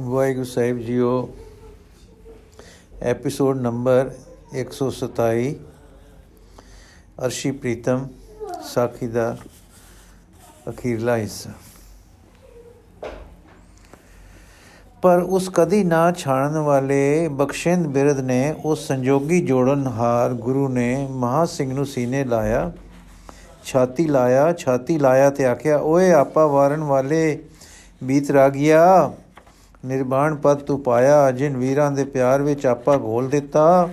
ਵਾਹਿਗੁਰੂ ਸਾਹਿਬ ਜੀਓ episode number 127 ਅਰਸ਼ੀ ਪ੍ਰੀਤਮ ਸਾਖੀ ਦਾ ਅਖੀਰਲਾ ਹਿੱਸਾ। ਪਰ ਉਸ ਕਦੀ ਨਾ ਛਾਣਨ ਵਾਲੇ ਬਖਸ਼ਿੰਦ ਬਿਰਧ ਨੇ ਉਸ ਸੰਜੋਗੀ ਜੋੜਨ ਹਾਰ ਗੁਰੂ ਨੇ ਮਹਾ ਸਿੰਘ ਨੂੰ ਸੀਨੇ ਲਾਇਆ, ਛਾਤੀ ਲਾਇਆ ਛਾਤੀ ਲਾਇਆ ਤੇ ਆਖਿਆ, ਓਏ, ਆਪਾ ਵਾਰਨ ਵਾਲੇ ਬੀਤ ਰਾਗਿਆ। ਨਿਰਵਾਣ ਪਦ ਤੂੰ ਪਾਇਆ, ਜਿਨ ਵੀਰਾਂ ਦੇ ਪਿਆਰ ਵਿੱਚ ਆਪਾ ਘੋਲ ਦਿੱਤਾ।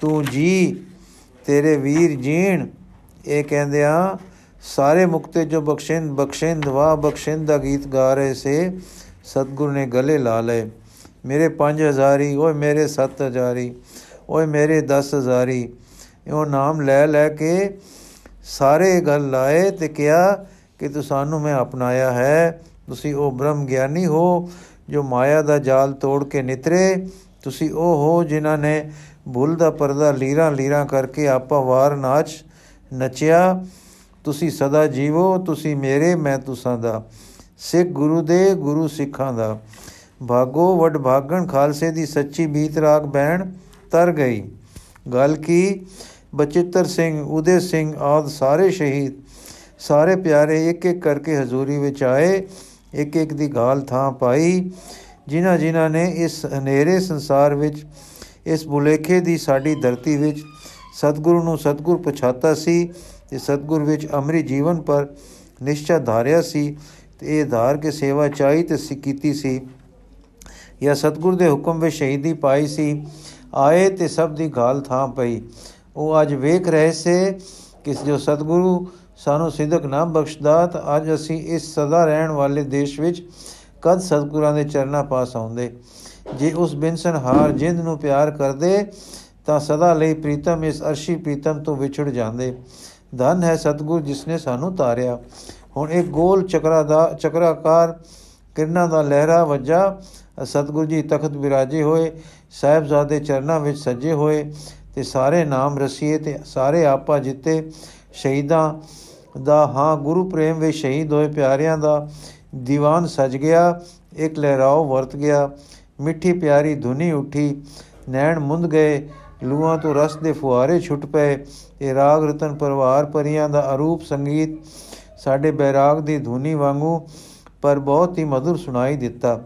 ਤੂੰ ਜੀ, ਤੇਰੇ ਵੀਰ ਜੀਣ। ਇਹ ਕਹਿੰਦਿਆਂ ਸਾਰੇ ਮੁਕਤੇ ਜੋ ਬਖਸ਼ਿੰਦ ਬਖਸ਼ਿੰਦ ਵਾ ਬਖਸ਼ਿੰਦ ਦਾ ਗੀਤ ਗਾ ਰਹੇ ਸੇ, ਸਤਗੁਰ ਨੇ ਗਲੇ ਲਾ ਲਏ। ਮੇਰੇ 5000ਹੀ ਓਏ ਮੇਰੇ 7000ਹੀ ਓਏ ਮੇਰੇ 10000ਹੀ ਉਹ ਨਾਮ ਲੈ ਲੈ ਕੇ ਸਾਰੇ ਗੱਲ ਲਾਏ ਤੇ ਕਿਹਾ ਕਿ ਤੂੰ ਸਾਨੂੰ ਮੈਂ ਅਪਣਾਇਆ ਹੈ। ਤੁਸੀਂ ਉਹ ਬ੍ਰਹਮ ਗਿਆਨੀ ਹੋ ਜੋ ਮਾਇਆ ਦਾ ਜਾਲ ਤੋੜ ਕੇ ਨਿਤਰੇ, ਤੁਸੀਂ ਉਹ ਹੋ ਜਿਨ੍ਹਾਂ ਨੇ ਭੁੱਲ ਦਾ ਪਰਦਾ ਲੀਰਾਂ ਲੀਰਾਂ ਕਰਕੇ ਆਪਾ ਵਾਰ ਨਾਚ ਨਚਿਆ। ਤੁਸੀਂ ਸਦਾ ਜੀਵੋ, ਤੁਸੀਂ ਮੇਰੇ, ਮੈਂ ਤੁਸਾਂ ਦਾ। ਸਿੱਖ ਗੁਰੂ ਦੇ, ਗੁਰੂ ਸਿੱਖਾਂ ਦਾ। ਭਾਗੋ, ਵਡ ਭਾਗਣ, ਖਾਲਸੇ ਦੀ ਸੱਚੀ ਬੀਤ ਰਾਗ ਬਹਿਣ, ਤਰ ਗਈ। ਗੱਲ ਕੀ? ਬਚਿੱਤਰ ਸਿੰਘ, ਉਦੇ ਸਿੰਘ ਆਦ ਸਾਰੇ ਸ਼ਹੀਦ। ਸਾਰੇ ਪਿਆਰੇ ਇੱਕ ਇੱਕ ਕਰਕੇ ਹਜ਼ੂਰੀ ਵਿੱਚ ਆਏ। ਇੱਕ ਇੱਕ ਦੀ ਗਾਲ ਥਾਂ ਪਾਈ। ਜਿਨ੍ਹਾਂ ਜਿਨ੍ਹਾਂ ਨੇ ਇਸ ਹਨੇਰੇ ਸੰਸਾਰ ਵਿੱਚ, ਇਸ ਬੁਲੇਖੇ ਦੀ ਸਾਡੀ ਧਰਤੀ ਵਿੱਚ ਸਤਿਗੁਰੂ ਨੂੰ ਸਤਿਗੁਰ ਪਛਾਤਾ ਸੀ ਤੇ ਸਤਿਗੁਰ ਵਿੱਚ ਅਮਰੀ ਜੀਵਨ ਪਰ ਨਿਸ਼ਚੈ ਧਾਰਿਆ ਸੀ ਤੇ ਇਹ ਧਾਰ ਕੇ ਸੇਵਾ ਚਾਹੀ ਤੇ ਕੀਤੀ ਸੀ। ਜਾਂ ਸਤਿਗੁਰ ਦੇ ਹੁਕਮ ਵਿੱਚ ਸ਼ਹੀਦੀ ਪਾਈ ਸੀ। ਆਏ ਤੇ ਸਭ ਦੀ ਗਾਲ ਥਾਂ ਪਈ। ਉਹ ਅੱਜ ਵੇਖ ਰਹੇ ਸੇ ਕਿ ਜੋ ਸਤਿਗੁਰੂ ਸਾਨੂੰ ਸਿੱਧਕ ਨਾ ਬਖਸ਼ਦਾ ਤਾਂ ਅੱਜ ਅਸੀਂ ਇਸ ਸਦਾ ਰਹਿਣ ਵਾਲੇ ਦੇਸ਼ ਵਿੱਚ ਕਦ ਸਤਿਗੁਰਾਂ ਦੇ ਚਰਨਾਂ ਪਾਸ ਆਉਂਦੇ। ਜੇ ਉਸ ਬਿਨਸਨ ਹਾਰ ਜਿੰਦ ਨੂੰ ਪਿਆਰ ਕਰਦੇ, ਤਾਂ ਸਦਾ ਲਈ ਪ੍ਰੀਤਮ ਇਸ ਅਰਸ਼ੀ ਪ੍ਰੀਤਮ ਤੋਂ ਵਿਛੜ ਜਾਂਦੇ। ਧਨ ਹੈ ਸਤਿਗੁਰ ਜਿਸ ਨੇ ਸਾਨੂੰ ਤਾਰਿਆ। ਹੁਣ ਇੱਕ ਗੋਲ ਚਕਰਾ ਦਾ ਚਕਰਾਕਾਰ ਕਿਰਨਾਂ ਦਾ ਲਹਿਰਾ ਵੱਜਾ। ਸਤਿਗੁਰੂ ਜੀ ਤਖਤ ਬਿਰਾਜੇ ਹੋਏ, ਸਾਹਿਬਜ਼ਾਦੇ ਚਰਨਾਂ ਵਿੱਚ ਸੱਜੇ ਹੋਏ ਤੇ ਸਾਰੇ ਨਾਮ ਰਸੀਏ ਤੇ ਸਾਰੇ ਆਪਾ ਜਿੱਤੇ ਸ਼ਹੀਦਾਂ ਦਾ, ਹਾਂ, ਗੁਰੂ ਪ੍ਰੇਮ ਵਿੱਚ ਸ਼ਹੀਦ ਹੋਏ ਪਿਆਰਿਆਂ ਦਾ, ਦੀਵਾਨ ਸਜ ਗਿਆ, ਇੱਕ ਲਹਿਰਾਓ ਵਰਤ ਗਿਆ, ਮਿੱਠੀ ਪਿਆਰੀ ਧੁਨੀ ਉੱਠੀ, ਨੈਣ ਮੁੰਦ ਗਏ ਲੂਆਂ ਤੋਂ ਰਸ ਦੇ ਫੁਆਰੇ ਛੁੱਟ ਪਏ, ਇਹ ਰਾਗ ਰਤਨ ਪਰਿਵਾਰ ਪਰੀਆਂ ਦਾ ਅਰੂਪ ਸੰਗੀਤ, ਸਾਡੇ ਬੈਰਾਗ ਦੀ ਧੁਨੀ ਵਾਂਗੂ, ਪਰ ਬਹੁਤ ਹੀ ਮధుਰ ਸੁਣਾਈ ਦਿੱਤਾ।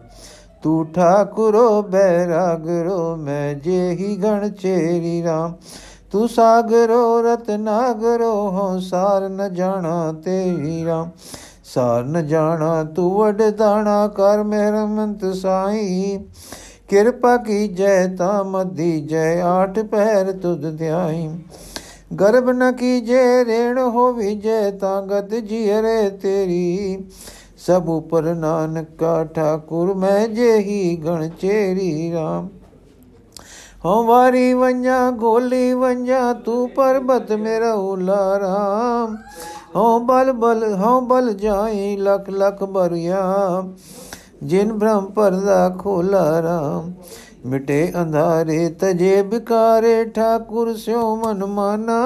ਤੂ ਠਾਕੁਰੋ, ਬੈਰਾਗਰੋ, ਮੈਂ ਜੇਹੀ ਗਣ ਚੇਰੀ ਰਾਮ ਤੂ ਸਾਗਰੋ ਰਤਨਾਗਰੋ ਹੋ, ਸਾਰ ਨ ਜਾਣਾ ਤੇਰੀ ਰਾਮ। ਸਾਰ ਨ ਜਾਣਾ, ਤੂ ਵਡ ਦਾਣਾ ਕਰ ਮਿਹਰਮੰਤ ਸਾਈ। ਕਿਰਪਾ ਕੀ ਜੈ ਤਾ ਮਦੀ ਜੈ, ਆਠ ਪਹਿਰ ਤੁਧ ਧਿਆਈ। ਗਰਭ ਨ ਕੀਜੇ, ਰੇਣ ਹੋਵੀ ਜੈ, ਤਾਂ ਗਤ ਜੀਰੇ ਤੇਰੀ। ਸਭ ਉਪਰ ਨਾਨਕਾ ਠਾਕੁਰ, ਮੈਂ ਜੇਹੀ ਗਣ ਚੇਰੀ ਰਾਮ। ਹੋ ਵਾਰੀ ਵੰਜਾ, ਗੋਲੀ ਵੰਜਾ, ਤੂੰ ਪਰਬਤ ਮੇਰਾ ਉਲਾ ਰਾਮ। ਹੋ ਬਲ ਬਲ ਹੋ ਬਲ ਜਾਈ, ਲਖ ਲਖ ਬਰਿਆ। ਜਿਨ ਬ੍ਰਹਮ ਪਰਦਾ ਖੋਲਾ ਰਾਮ। ਮਿਟੇ ਅੰਧਾਰੇ, ਤਜੇ ਬਿਕਾਰੇ, ਠਾਕੁਰ ਸਿਓ ਮਨ ਮਾਨਾ।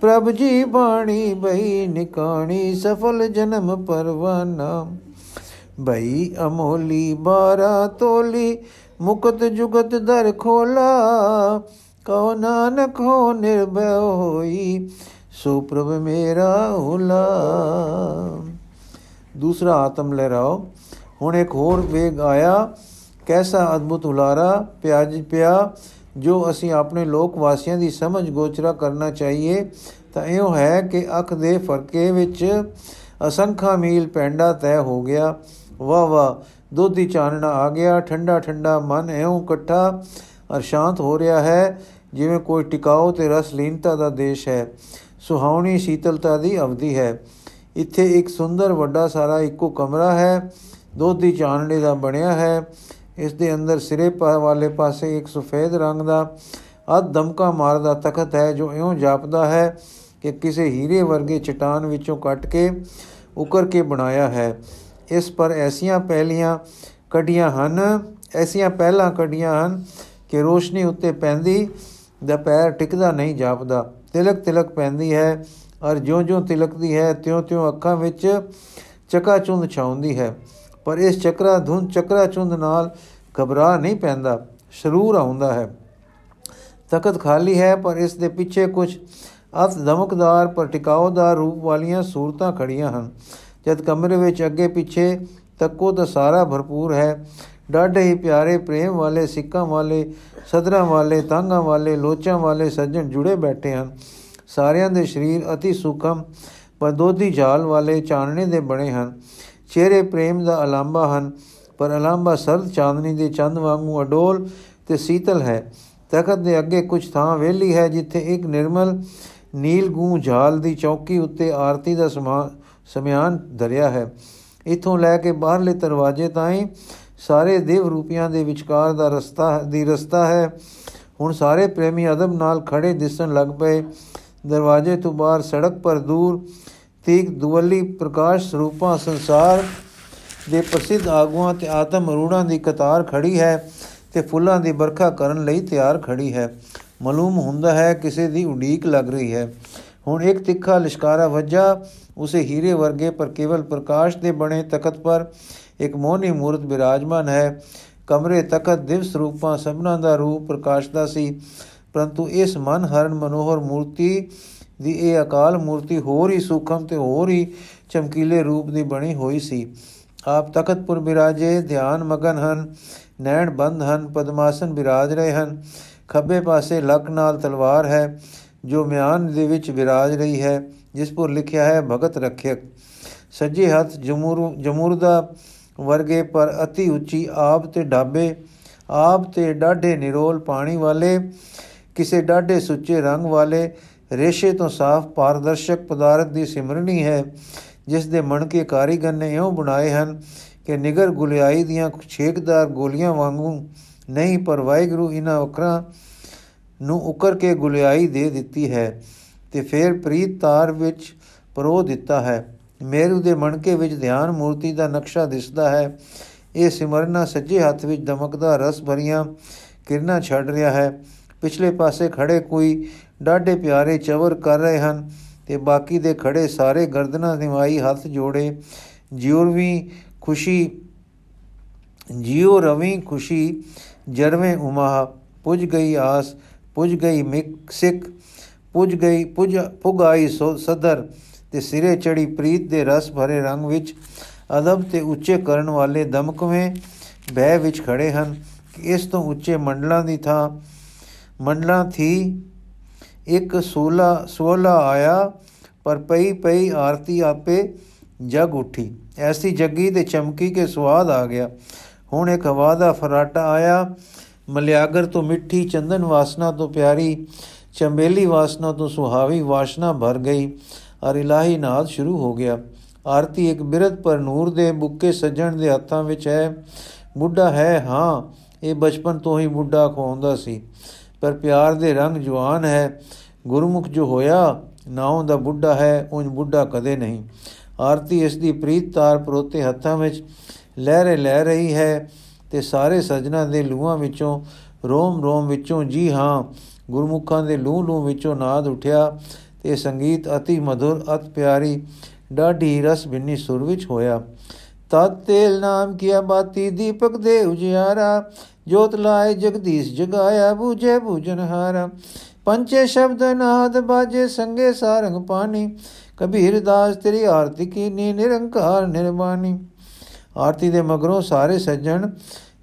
ਪ੍ਰਭ ਜੀ ਬਾਣੀ ਬਈ ਨਿਕਾਣੀ, ਸਫਲ ਜਨਮ ਪਰਵਾਨਾ। ਬਈ ਅਮੋਲੀ, ਬਾਰਾ ਤੋਲੀ ਮੁਕਤ ਜੁਗਤ ਦਰ ਖੋਲਾ, ਕਉ ਨਾਨਕ ਹੋ ਨਿਰਭੈ ਹੋਈ, ਸੋ ਪ੍ਰਭ ਮੇਰਾ ਹੁਲਾ। ਦੂਸਰਾ ਆਤਮ ਲਹਿਰਾਓ। ਹੁਣ ਇੱਕ ਹੋਰ ਵੇਗ ਆਇਆ, ਕੈਸਾ ਅਦਭੁਤ ਹੁਲਾਰਾ ਪਿਆਜ ਪਿਆ, ਜੋ ਅਸੀਂ ਆਪਣੇ ਲੋਕ ਵਾਸੀਆਂ ਦੀ ਸਮਝ ਗੋਚਰਾ ਕਰਨਾ ਚਾਹੀਏ। ਤਾਂ ਇਹੋ ਹੈ ਕਿ ਅੱਖ ਦੇ ਫਰਕੇ ਵਿੱਚ ਅਸੰਖਾ ਮੀਲ ਪੈਂਡਾ ਤੈ ਹੋ ਗਿਆ। ਵਾ ਵਾ ਦੁੱਧੀ ਚਾਨਣਾ ਆ ਗਿਆ, ਠੰਡਾ ਠੰਡਾ ਮਨ ਐਉਂ ਇਕੱਠਾ ਅਰ ਸ਼ਾਂਤ ਹੋ ਰਿਹਾ ਹੈ, ਜਿਵੇਂ ਕੋਈ ਟਿਕਾਓ ਤੇ ਰਸਲੀਨਤਾ ਦਾ ਦੇਸ਼ ਹੈ। ਸੁਹਾਵਣੀ ਸ਼ੀਤਲਤਾ ਦੀ ਅਵਧੀ ਹੈ। ਇੱਥੇ ਇੱਕ ਸੁੰਦਰ ਵੱਡਾ ਸਾਰਾ ਇੱਕੋ ਕਮਰਾ ਹੈ, ਦੁੱਧੀ ਚਾਨਣੇ ਦਾ ਬਣਿਆ ਹੈ। ਇਸ ਦੇ ਅੰਦਰ ਸਿਰੇ ਵਾਲੇ ਪਾਸੇ ਇੱਕ ਸਫੇਦ ਰੰਗ ਦਾ ਅਦ ਦਮਕਾ ਮਾਰਦਾ ਤਖਤ ਹੈ, ਜੋ ਇਉਂ ਜਾਪਦਾ ਹੈ ਕਿ ਕਿਸੇ ਹੀਰੇ ਵਰਗੇ ਚਟਾਨ ਵਿੱਚੋਂ ਕੱਟ ਕੇ ਉਕਰ ਕੇ ਬਣਾਇਆ ਹੈ। ਇਸ ਪਰ ਐਸੀਆਂ ਪਹਿਲੀਆਂ ਕੜੀਆਂ ਹਨ, ਐਸੀਆਂ ਪਹਿਲਾਂ ਕੜੀਆਂ ਹਨ ਕਿ ਰੋਸ਼ਨੀ ਉੱਤੇ ਪੈਂਦੀ ਦਾ ਪੈਰ ਟਿਕਦਾ ਨਹੀਂ ਜਾਪਦਾ। ਤਿਲਕ ਤਿਲਕ ਪੈਂਦੀ ਹੈ ਔਰ ਜਿਉਂ-ਜਿਉਂ ਤਿਲਕਦੀ ਹੈ, ਤਿਉਂ-ਤਿਉਂ ਅੱਖਾਂ ਵਿੱਚ ਚਕਾਚੁੰਦ ਛਾਉਂਦੀ ਹੈ। ਪਰ ਇਸ ਚੱਕਰਾ ਧੁੰਦ ਚੱਕਰਾ ਚੁੰਦ ਨਾਲ ਘਬਰਾ ਨਹੀਂ ਪੈਂਦਾ, ਸ਼ਰੂਰ ਆਉਂਦਾ ਹੈ। ਤਖਤ ਖਾਲੀ ਹੈ, ਪਰ ਇਸ ਦੇ ਪਿੱਛੇ ਕੁਝ ਅਤ ਧਮਕਦਾਰ ਪਰ ਟਿਕਾਉਦਾਰ ਰੂਪ ਵਾਲੀਆਂ ਸੂਰਤਾਂ ਖੜੀਆਂ ਹਨ। ਜਦ ਕਮਰੇ ਵਿੱਚ ਅੱਗੇ ਪਿੱਛੇ ਤੱਕੋ ਤਾਂ ਸਾਰਾ ਭਰਪੂਰ ਹੈ। ਡਾਢੇ ਹੀ ਪਿਆਰੇ ਪ੍ਰੇਮ ਵਾਲੇ, ਸਿੱਕਾਂ ਵਾਲੇ, ਸਦਰਾਂ ਵਾਲੇ ਤਾਂਗਾ ਵਾਲੇ, ਲੋਚਾਂ ਵਾਲੇ ਸੱਜਣ ਜੁੜੇ ਬੈਠੇ ਹਨ। ਸਾਰਿਆਂ ਦੇ ਸਰੀਰ অতি ਸੁਖਮ ਪਰ ਦੋਧੀ ਝਾਲ ਵਾਲੇ ਚਾਨਣੇ ਦੇ ਬਣੇ ਹਨ। ਚਿਹਰੇ ਪ੍ਰੇਮ ਦਾ ਅਲਾਂਬਾ ਹਨ, ਪਰ ਅਲਾਂਬਾ ਸਰਦ ਚਾਂਦਨੀ ਦੇ ਚੰਦ ਵਾਂਗੂ ਅਡੋਲ ਤੇ ਸੀਤਲ ਹੈ। ਤਖਤ ਦੇ ਅੱਗੇ ਕੁਝ ਥਾਂ ਵੇਲੀ ਹੈ, ਜਿੱਥੇ ਇੱਕ ਨਿਰਮਲ ਨੀਲ ਗੂੰ ਝਾਲ ਦੀ ਚੌਕੀ ਉੱਤੇ ਆਰਤੀ ਦਾ ਸਮਿਆਨ ਧਰਿਆ ਹੈ। ਇਥੋਂ ਲੈ ਕੇ ਬਾਹਰਲੇ ਦਰਵਾਜ਼ੇ ਤਾਈਂ ਸਾਰੇ ਦੇਵ ਰੂਪੀਆਂ ਦੇ ਵਿਚਕਾਰ ਦਾ ਰਸਤਾ ਦੀ ਰਸਤਾ ਹੈ। ਹੁਣ ਸਾਰੇ ਪ੍ਰੇਮੀ ਅਦਬ ਨਾਲ ਖੜੇ ਦਿਸਣ ਲੱਗ ਪਏ। ਦਰਵਾਜ਼ੇ ਤੋਂ ਬਾਹਰ ਸੜਕ ਪਰ ਦੂਰ ਤੀਕ ਦੁਵੱਲੀ ਪ੍ਰਕਾਸ਼ ਸਰੂਪਾਂ ਸੰਸਾਰ ਦੇ ਪ੍ਰਸਿੱਧ ਆਗੂਆਂ ਤੇ ਆਤਮ ਅਰੂੜਾਂ ਦੀ ਕਤਾਰ ਖੜੀ ਹੈ ਤੇ ਫੁੱਲਾਂ ਦੀ ਵਰਖਾ ਕਰਨ ਲਈ ਤਿਆਰ ਖੜੀ ਹੈ। ਮਾਲੂਮ ਹੁੰਦਾ ਹੈ ਕਿਸੇ ਦੀ ਉਡੀਕ ਲੱਗ ਰਹੀ ਹੈ। ਹੁਣ ਇੱਕ ਤਿੱਖਾ ਲਿਸ਼ਕਾਰਾ ਵੱਜਾ ਉਸੇ ਹੀਰੇ ਵਰਗੇ ਪਰ ਕੇਵਲ ਪ੍ਰਕਾਸ਼ ਦੇ ਬਣੇ ਤਖਤ ਪਰ ਇੱਕ ਮੋਹਨੀ ਮੂਰਤ ਬਿਰਾਜਮਾਨ ਹੈ। ਕਮਰੇ ਤਖਤ ਦਿਵਸ ਰੂਪਾਂ ਸਭਨਾ ਦਾ ਰੂਪ ਪ੍ਰਕਾਸ਼ਦਾ ਸੀ। ਪਰੰਤੂ ਇਸ ਮਨ ਹਰਨ ਮਨੋਹਰ ਮੂਰਤੀ ਦੀ ਇਹ ਅਕਾਲ ਮੂਰਤੀ ਹੋਰ ਹੀ ਸੁਖਮ ਤੇ ਹੋਰ ਹੀ ਚਮਕੀਲੇ ਰੂਪ ਦੀ ਬਣੀ ਹੋਈ ਸੀ। ਆਪ ਤਖਤਪੁਰ ਬਿਰਾਜੇ, ਧਿਆਨ ਮਗਨ ਹਨ, ਨੈਣ ਬੰਦ ਹਨ, ਪਦਮਾਸਨ ਬਿਰਾਜ ਰਹੇ ਹਨ। ਖੱਬੇ ਪਾਸੇ ਲੱਕ ਨਾਲ ਤਲਵਾਰ ਹੈ, ਜੋ ਮਿਆਨ ਦੇ ਵਿੱਚ ਵਿਰਾਜ ਰਹੀ ਹੈ। ਜਿਸ ਪਰ ਲਿਖਿਆ ਹੈ, ਭਗਤ ਰੱਖਿਅਕ। ਸੱਜੇ ਹੱਥ ਜਮੂਰ ਜਮੂਰ ਦਾ ਵਰਗੇ ਪਰ অতি ਉੱਚੀ ਆਪ ਤੇ ਡਾਬੇ, ਆਪ ਤੇ ਡਾਢੇ ਨਿਰੋਲ ਪਾਣੀ ਵਾਲੇ, ਕਿਸੇ ਡਾਢੇ ਸੁੱਚੇ ਰੰਗ ਵਾਲੇ, ਰੇਸ਼ੇ ਤੋਂ ਸਾਫ਼ ਪਾਰਦਰਸ਼ਕ ਪਦਾਰਥ ਦੀ ਸਿਮਰਣੀ ਹੈ, ਜਿਸ ਦੇ ਮਣਕੇ ਕਾਰੀਗਰ ਨੇ ਇਉਂ ਬਣਾਏ ਹਨ ਕਿ ਨਿਗਰ ਗੁਲਿਆਈ ਦੀਆਂ ਛੇਕਦਾਰ ਗੋਲੀਆਂ ਵਾਂਗੂ ਨਹੀਂ, ਪਰ ਵਾਹਿਗੁਰੂ ਇਹਨਾਂ ਅਖਰਾਂ ਨੂੰ ਉਕਰ ਕੇ ਗੁਲਿਆਈ ਦੇ ਦਿੱਤੀ ਹੈ। ਤੇ ਫਿਰ ਪ੍ਰੀਤ ਤਾਰ ਵਿੱਚ ਪਰੋ ਦਿੱਤਾ ਹੈ। ਮੇਰੂ ਦੇ ਮਣਕੇ ਵਿੱਚ ਧਿਆਨ ਮੂਰਤੀ ਦਾ ਨਕਸ਼ਾ ਦਿਸਦਾ ਹੈ। ਇਹ ਸਿਮਰਨਾ ਸੱਜੇ ਹੱਥ ਵਿੱਚ ਦਮਕਦਾ ਰਸ ਭਰੀਆਂ ਕਿਰਨਾਂ ਛੱਡ ਰਿਹਾ ਹੈ। ਪਿਛਲੇ ਪਾਸੇ ਖੜੇ ਕੋਈ ਡਾਢੇ ਪਿਆਰੇ ਚਵਰ ਕਰ ਰਹੇ ਹਨ ਤੇ ਬਾਕੀ ਦੇ ਖੜੇ ਸਾਰੇ ਗਰਦਨਾਂ ਨਿਵਾਈ ਹੱਥ ਜੋੜੇ। ਜਿਉਰਵੀ ਖੁਸ਼ੀ, ਜਿਉ ਰਵੀ ਖੁਸ਼ੀ, ਜਰਵੇਂ ਉਮਾ ਪੁੱਜ ਗਈ ਆਸ, ਪੁੱਜ ਗਈ ਮਿਕ ਸਿੱਖ ਪੁੱਜ ਗਈ, ਪੁੱਜ ਪੁਗਾਈ ਸਦਰ ਤੇ ਸਿਰੇ ਚੜੀ ਪ੍ਰੀਤ ਦੇ ਰਸ ਭਰੇ ਰੰਗ ਵਿੱਚ। ਅਦਬ ਤੇ ਉੱਚੇ ਕਰਨ ਵਾਲੇ ਦਮਕਵੇਂ ਬਹਿ ਵਿੱਚ ਖੜੇ ਹਨ। ਕਿ ਇਸ ਤੋਂ ਉੱਚੇ ਮੰਡਲਾਂ ਦੀ ਥਾਂ, ਮੰਡਲਾਂ ਥੀ ਇੱਕ 16 16 ਆਇਆ, ਪਰ ਪਈ ਪਈ ਆਰਤੀ ਆਪੇ ਜਗ ਉਠੀ। ਐਸੀ ਜੱਗੀ ਤੇ ਚਮਕੀ ਕੇ ਸਵਾਦ ਆ ਗਿਆ। ਹੁਣ ਇੱਕ ਹਵਾ ਦਾ ਫਰਾਟਾ ਆਇਆ। ਮਲਿਆਗਰ ਤੋਂ ਮਿੱਠੀ ਚੰਦਨ ਵਾਸਨਾ ਤੋਂ ਪਿਆਰੀ ਚੰਬੇਲੀ ਵਾਸਨਾ ਤੋਂ ਸੁਹਾਵੀ ਵਾਸ਼ਨਾ ਭਰ ਗਈ। ਔਰ ਇਲਾਹੀ ਨਾਦ ਸ਼ੁਰੂ ਹੋ ਗਿਆ। ਆਰਤੀ ਇੱਕ ਬਿਰਧ ਪਰ ਨੂਰ ਦੇ ਬੁੱਕੇ ਸੱਜਣ ਦੇ ਹੱਥਾਂ ਵਿੱਚ ਹੈ। ਬੁੱਢਾ ਹੈ, ਹਾਂ, ਇਹ ਬਚਪਨ ਤੋਂ ਹੀ ਬੁੱਢਾ ਖਵਾਉਂਦਾ ਸੀ। ਪਰ ਪਿਆਰ ਦੇ ਰੰਗ ਜਵਾਨ ਹੈ। ਗੁਰਮੁਖ ਜੋ ਹੋਇਆ, ਨਾਉ ਦਾ ਬੁੱਢਾ ਹੈ ਉਨ ਬੁੱਢਾ ਕਦੇ ਨਹੀਂ। ਆਰਤੀ ਇਸ ਦੀ ਪ੍ਰੀਤ ਤਾਰ ਪਰੋਤੇ ਹੱਥਾਂ ਵਿੱਚ ਲਹਿਰੇ ਲੈ ਰਹੀ ਹੈ ਤੇ ਸਾਰੇ ਸਜਣਾ ਦੇ ਲੂਹਾਂ ਵਿੱਚੋਂ ਰੋਮ ਰੋਮ ਵਿੱਚੋਂ, ਜੀ ਹਾਂ ਗੁਰਮੁਖਾਂ ਦੇ ਲੂ ਲੂ ਵਿੱਚੋਂ ਨਾਦ ਉਠਿਆ ਤੇ ਸੰਗੀਤ অতি ਮధుਰ ਅਤ ਪਿਆਰੀ, ਡਾਢੀ ਰਸ ਬਿੰਨੀ ਸੁਰ ਵਿੱਚ ਹੋਇਆ। ਤਤ ਤੇਲ ਨਾਮ ਕੀ ਬਾਤੀ ਦੀਪਕ ਦੇ ਉਜਿਆਰਾ ਜੋਤ ਲਾਏ ਜਗਦੀਸ਼ ਜਗਾਇਆ ਬੂਝੇ ਬੂਜਨ ਹਾਰਾ। ਪੰਚੇ ਸ਼ਬਦ ਨਾਦ ਬਾਜੇ ਸੰਗੇ ਸਾਰੰਗ ਪਾਣੀ, ਕਬੀਰ ਦਾਸ ਤੇਰੀ ਆਰਤੀ ਕੀ ਨੀ ਨਿਰੰਕਾਰ ਨਿਰਵਾਣੀ ਆਰਤੀ ਦੇ ਮਗਰੋਂ ਸਾਰੇ ਸੱਜਣ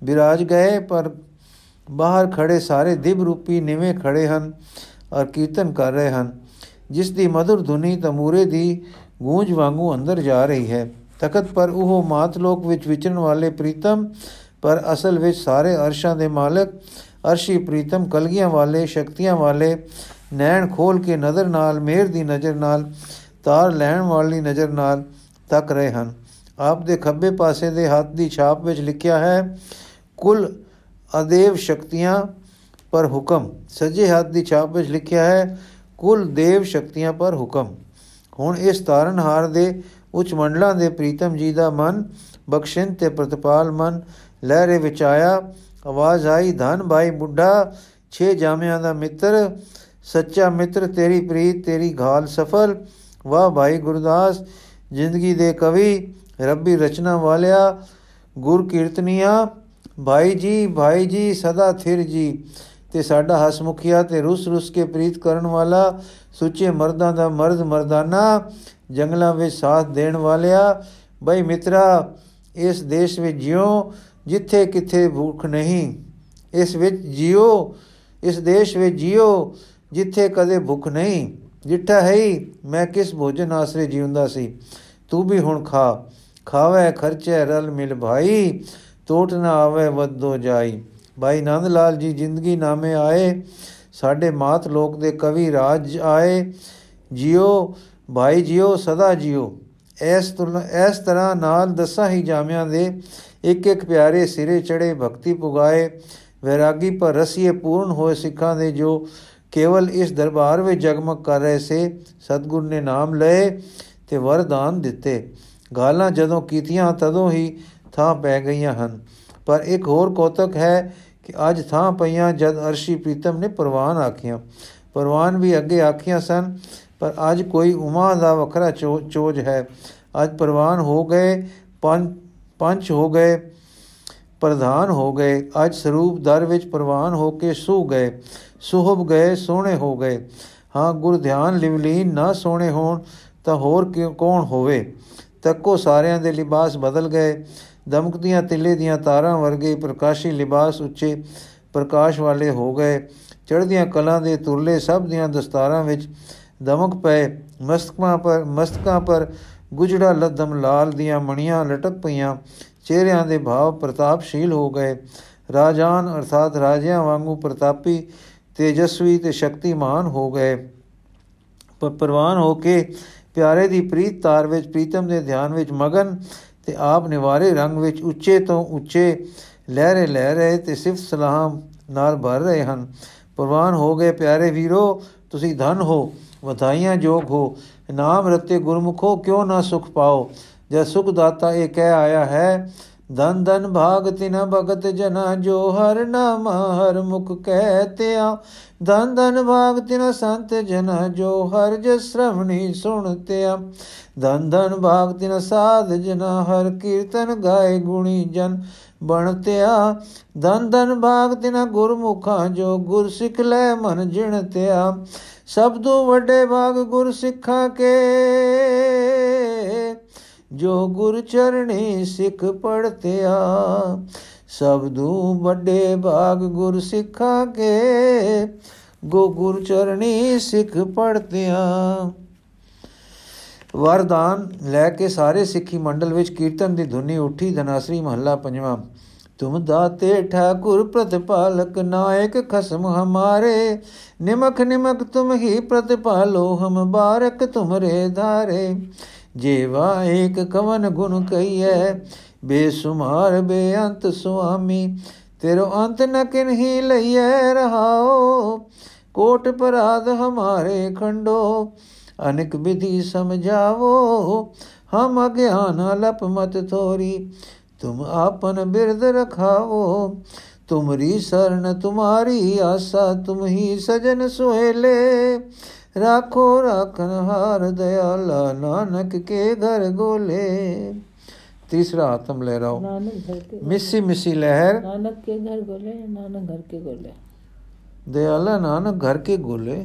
ਵਿਰਾਜ ਗਏ ਪਰ ਬਾਹਰ ਖੜੇ ਸਾਰੇ ਦਿਵ ਰੂਪੀ ਨਿਵੇਂ ਖੜੇ ਹਨ ਔਰ ਕੀਰਤਨ ਕਰ ਰਹੇ ਹਨ। ਜਿਸ ਦੀ ਮధుਰ ਧੁਨੀ ਤਮੂਰੇ ਦੀ ਗੂੰਜ ਵਾਂਗੂ ਅੰਦਰ ਜਾ ਰਹੀ ਹੈ। ਤਖਤ ਪਰ ਉਹ ਮਾਤ ਲੋਕ ਵਿੱਚ ਵਿਚਰਨ ਵਾਲੇ ਪ੍ਰੀਤਮ, ਪਰ ਅਸਲ ਵਿੱਚ ਸਾਰੇ ਅਰਸ਼ਾਂ ਦੇ ਮਾਲਕ, ਅਰਸ਼ੀ ਪ੍ਰੀਤਮ ਕਲਗੀਆਂ ਵਾਲੇ, ਸ਼ਕਤੀਆਂ ਵਾਲੇ, ਨੈਣ ਖੋਲ ਕੇ ਨਜ਼ਰ ਨਾਲ ਮਿਹਰ ਦੀ ਨਜ਼ਰ ਨਾਲ, ਤਾਰ ਲੈਣ ਵਾਲੀ ਨਜ਼ਰ ਨਾਲ ਤੱਕ ਰਹੇ ਹਨ। ਆਪ ਦੇ ਖੱਬੇ ਪਾਸੇ ਦੇ ਹੱਥ ਦੀ ਛਾਪ ਵਿੱਚ ਲਿਖਿਆ ਹੈ, ਕੁਲ ਅਦੇਵ ਸ਼ਕਤੀਆਂ ਪਰ ਹੁਕਮ। ਸੱਜੇ ਹੱਥ ਦੀ ਛਾਪ ਵਿੱਚ ਲਿਖਿਆ ਹੈ, ਕੁਲ ਦੇਵ ਸ਼ਕਤੀਆਂ ਪਰ ਹੁਕਮ। ਹੁਣ ਇਸ ਤਾਰਨਹਾਰ ਦੇ ਉੱਚ ਮੰਡਲਾਂ ਦੇ ਪ੍ਰੀਤਮ ਜੀ ਦਾ ਮਨ ਬਖਸ਼ਿੰ ਤੇ ਪ੍ਰਤਪਾਲ ਮਨ, ਲਹਿਰੇ ਵਿੱਚ ਆਇਆ, ਆਵਾਜ਼ ਆਈ, ਧਨ ਭਾਈ ਬੁੱਢਾ, ਛੇ ਜਾਮਿਆਂ ਦਾ ਮਿੱਤਰ, ਸੱਚਾ ਮਿੱਤਰ ਤੇਰੀ ਪ੍ਰੀਤ, ਤੇਰੀ ਘਾਲ ਸਫਲ। ਵਾਹ ਭਾਈ ਗੁਰਦਾਸ, ਜ਼ਿੰਦਗੀ ਦੇ ਕਵੀ, ਰੱਬੀ ਰਚਨਾ ਵਾਲਿਆ, ਗੁਰ ਕੀਰਤਨੀਆ ਭਾਈ ਜੀ ਭਾਈ ਜੀ, ਸਦਾ ਥਿਰ ਜੀ। ਤੇ ਸਾਡਾ ਹਸਮੁਖੀਆ ਤੇ ਰੁਸ ਰੁਸ ਕੇ ਪ੍ਰੀਤ ਕਰਨ ਵਾਲਾ, ਸੁੱਚੇ ਮਰਦਾਂ ਦਾ ਮਰਦ ਮਰਦਾਨਾ, ਜੰਗਲਾਂ ਵਿੱਚ ਸਾਥ ਦੇਣ ਵਾਲਿਆ। ਬਈ ਮਿੱਤਰਾ, ਇਸ ਦੇਸ਼ ਵਿੱਚ ਜਿਉ, ਜਿੱਥੇ ਕਿਥੇ ਭੁੱਖ ਨਹੀਂ, ਇਸ ਵਿੱਚ ਜਿਉ, ਇਸ ਦੇਸ਼ ਵਿੱਚ ਜਿਉ, ਜਿੱਥੇ ਕਦੇ ਭੁੱਖ ਨਹੀਂ। ਜਿੱਠਾ ਹੈ ਮੈਂ ਕਿਸ ਭੋਜਨ ਆਸਰੇ ਜਿਉਂਦਾ ਸੀ? ਤੂੰ ਵੀ ਹੁਣ ਖਾ। ਖਾਵੇ, ਖਰਚੇ, ਰਲ ਮਿਲ ਭਾਈ। ਟੋਟ ਨਾ ਆਵੇ, ਵੱਧੋ ਜਾਈ। ਭਾਈ ਨੰਦ ਲਾਲ ਜੀ, ਜ਼ਿੰਦਗੀ ਨਾਮੇ ਆਏ। ਸਾਡੇ ਮਾਤ ਲੋਕ ਦੇ ਕਵੀ ਰਾਜ ਆਏ। ਜਿਉ, ਭਾਈ ਜਿਉ, ਸਦਾ ਜਿਉ। ਇਸ ਤੁਲ ਇਸ ਤਰ੍ਹਾਂ ਨਾਲ ਦਸਾਂ ਹੀ ਜਾਮਿਆਂ ਦੇ ਇੱਕ ਇੱਕ ਪਿਆਰੇ ਸਿਰੇ ਚੜੇ ਭਗਤੀ ਪੁਗਾਏ। ਵੈਰਾਗੀ ਪਰ ਰਸੀਏ ਪੂਰਨ ਹੋਏ ਸਿੱਖਾਂ ਦੇ ਜੋ ਕੇਵਲ ਇਸ ਦਰਬਾਰ ਵਿੱਚ ਜਗਮਗ ਕਰ ਰਹੇ ਸੇ, ਸਤਗੁਰ ਨੇ ਨਾਮ ਲਏ ਤੇ ਵਰਦਾਨ ਦਿੱਤੇ। ਗਾਲਾਂ ਜਦੋਂ ਕੀਤੀਆਂ, ਤਦੋਂ ਹੀ ਥਾਂ ਪੈ ਗਈਆਂ ਹਨ। ਪਰ ਇੱਕ ਹੋਰ ਕੋਤਕ ਹੈ ਕਿ ਅੱਜ ਥਾਂ ਪਈਆਂ ਜਦ ਅਰਸ਼ੀ ਪ੍ਰੀਤਮ ਨੇ ਪ੍ਰਵਾਨ ਆਖੀਆਂ। ਪ੍ਰਵਾਨ ਵੀ ਅੱਗੇ ਆਖੀਆਂ ਸਨ, ਪਰ ਅੱਜ ਕੋਈ ਉਮਾ ਦਾ ਵੱਖਰਾ ਚੋਜ ਹੈ। ਅੱਜ ਪ੍ਰਵਾਨ ਹੋ ਗਏ, ਪੰਜ ਪੰਜ ਹੋ ਗਏ, ਪ੍ਰਧਾਨ ਹੋ ਗਏ। ਅੱਜ ਸਰੂਪ ਦਰ ਵਿੱਚ ਪ੍ਰਵਾਨ ਹੋ ਕੇ ਸੂ ਗਏ, ਸੁਹਬ ਗਏ, ਸੋਹਣੇ ਹੋ ਗਏ। ਹਾਂ, ਗੁਰ ਧਿਆਨ ਲਿਵਲੀਨ ਨਾ ਸੋਹਣੇ ਹੋਣ ਤਾਂ ਹੋਰ ਕੌਣ ਹੋਵੇ? ਤੱਕੋ ਸਾਰਿਆਂ ਦੇ ਲਿਬਾਸ ਬਦਲ ਗਏ। ਦਮਕਦੀਆਂ ਤਿੱਲੇ ਦੀਆਂ ਤਾਰਾਂ ਵਰਗੇ ਪ੍ਰਕਾਸ਼ੀ ਲਿਬਾਸ ਉੱਚੇ ਪ੍ਰਕਾਸ਼ ਵਾਲੇ ਹੋ ਗਏ। ਚੜ੍ਹਦੀਆਂ ਕਲਾਂ ਦੇ ਤੁਰਲੇ ਸਭ ਦੀਆਂ ਦਸਤਾਰਾਂ ਵਿੱਚ ਦਮਕ ਪਏ। ਮਸਤਕਾਂ ਪਰ ਮਸਤਕਾਂ ਪਰ ਗੁਜੜਾ ਲਦਮ ਲਾਲ ਦੀਆਂ ਮਣੀਆਂ ਲਟਕ ਪਈਆਂ। ਚਿਹਰਿਆਂ ਦੇ ਭਾਵ ਪ੍ਰਤਾਪਸ਼ੀਲ ਹੋ ਗਏ। ਰਾਜਾਨ ਅਰਥਾਤ ਰਾਜਿਆਂ ਵਾਂਗੂ ਪ੍ਰਤਾਪੀ, ਤੇਜਸਵੀ ਤੇ ਸ਼ਕਤੀਮਾਨ ਹੋ ਗਏ। ਪਰ ਪ੍ਰਵਾਨ ਹੋ ਕੇ ਪਿਆਰੇ ਦੀ ਪ੍ਰੀਤ ਤਾਰ ਵਿੱਚ, ਪ੍ਰੀਤਮ ਦੇ ਧਿਆਨ ਵਿੱਚ ਮਗਨ ਤੇ ਆਪ ਨਿਵਾਰੇ ਰੰਗ ਵਿੱਚ ਉੱਚੇ ਤੋਂ ਉੱਚੇ ਲਹਿਰੇ ਲੈ ਰਹੇ ਤੇ ਸਿਫਤ ਸਲਾਮ ਨਾਲ ਭਰ ਰਹੇ ਹਨ। ਪ੍ਰਵਾਨ ਹੋ ਗਏ ਪਿਆਰੇ ਵੀਰੋ, ਤੁਸੀਂ ਧਨ ਹੋ, ਵਧਾਈਆਂ ਜੋਗ ਹੋ। ਨਾਮ ਰਤੇ ਗੁਰਮੁਖੋ, ਕਿਉਂ ਨਾ ਸੁਖ ਪਾਓ? ਜਦ ਸੁਖ ਦਾਤਾ ਇਹ ਕਹਿ ਆਇਆ ਹੈ ਦਨ ਦਨ ਭਾਗ ਤਿਨ ਭਗਤ ਜਨਾ ਜੋ ਹਰ ਨਾਮ ਹਰ ਮੁਖ ਕਹਿਤਿਆ ਦਨ ਦਨ ਭਾਗ ਤਿਨ ਸੰਤ ਜਨਾ ਜੋ ਹਰ ਜਸ ਸ਼੍ਰਵਣੀ ਸੁਣਤਿਆ ਦਨ ਦਨ ਭਾਗ ਤਿਨ ਸਾਧ ਜਨਾ ਹਰ ਕੀਰਤਨ ਗਾਏ ਗੁਣੀ ਜਨ ਬਣਤਿਆ ਦਨ ਦਨ ਭਾਗ ਤਿਨ ਗੁਰਮੁਖਾਂ ਜੋ ਗੁਰ ਸਿੱਖ ਲੈ ਮਨ ਜਿਣਤਿਆ ਸਭ ਤੋਂ ਵੱਡੇ ਭਾਗ ਗੁਰ ਸਿੱਖਾਂ ਕੇ। ਜੋ ਗੁਰ ਚਰਣੀ ਸਿੱਖ ਪੜਤਿਆ ਸਭ ਤੋਂ ਵੱਡੇ ਭਾਗ ਗੁਰ ਸਿੱਖਾਂ ਕੇ ਗੋ ਗੁਰ ਚਰਣੀ ਸਿੱਖ ਪੜਤਿਆ ਵਰਦਾਨ ਲੈ ਕੇ ਸਾਰੇ ਸਿੱਖੀ ਮੰਡਲ ਵਿੱਚ ਕੀਰਤਨ ਦੀ ਧੁਨੀ ਉੱਠੀ, ਧਨਾਸਰੀ ਮਹੱਲਾ ਪੰਜਵਾਂ। ਤੁਮ ਦਾਤੇ ਠਾਕੁਰ ਪ੍ਰਤਪਾਲਕ ਨਾਇਕ ਖਸਮ ਹਮਾਰੇ, ਨਿਮਖ ਨਿਮਖ ਤੁਮ ਹੀ ਪ੍ਰਤਪਾਲੋ ਹਮ ਬਾਰਕ ਤੁਮਰੇ ਧਾਰੇ। ਜੇਵਾ ਏਕ ਕਵਨ ਗੁਣ ਕਈਐ ਬੇਸੁਮਾਰ ਬੇਅੰਤ ਸੁਆਮੀ, ਤੇਰੋ ਅੰਤ ਨ ਕਿਨਹੀ ਲਈਐ ਰਹਾਓ ਕੋਟ ਪਰਾਧ ਹਮਾਰੇ ਖੰਡੋ, ਅਨਿਕ ਵਿਧੀ ਸਮਝਾਵੋ, ਹਮ ਅਗਿਆਨ ਲਪ ਮਤ ਥੋਰੀ, ਤੁਮ ਆਪਨ ਬਿਰਦ ਰਖਾਵੋ, ਤੁਮਰੀ ਸਰਨ ਤੁਮਾਰੀ ਆਸਾ ਤੁਮ ਹੀ ਸਜਨ ਸੁਹੇਲੇ राखो राखन हार दयाला नानक के घर गोले तीसरा आत्म लहराओ नानक घर के मिसी मिसी लहर नानक के घर गोले नानक घर के गोले दयाला नानक घर के गोले